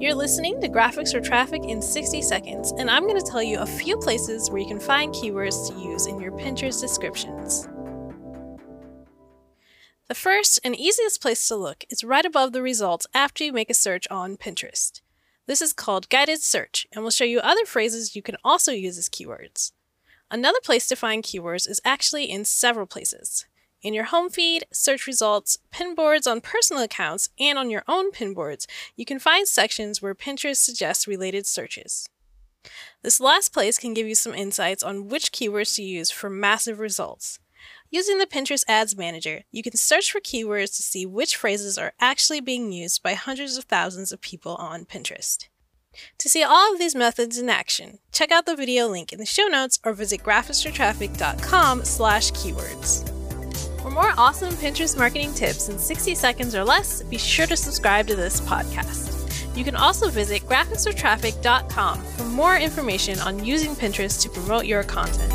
You're listening to Graphics for Traffic in 60 Seconds, and I'm going to tell you a few places where you can find keywords to use in your Pinterest descriptions. The first and easiest place to look is right above the results after you make a search on Pinterest. This is called Guided Search, and will show you other phrases you can also use as keywords. Another place to find keywords is actually in several places. In your home feed, search results, pinboards on personal accounts, and on your own pinboards, you can find sections where Pinterest suggests related searches. This last place can give you some insights on which keywords to use for massive results. Using the Pinterest Ads Manager, you can search for keywords to see which phrases are actually being used by hundreds of thousands of people on Pinterest. To see all of these methods in action, check out the video link in the show notes or visit graphicsfortraffic.com slash keywords. For more awesome Pinterest marketing tips in 60 seconds or less, be sure to subscribe to this podcast. You can also visit graphicsfortraffic.com for more information on using Pinterest to promote your content.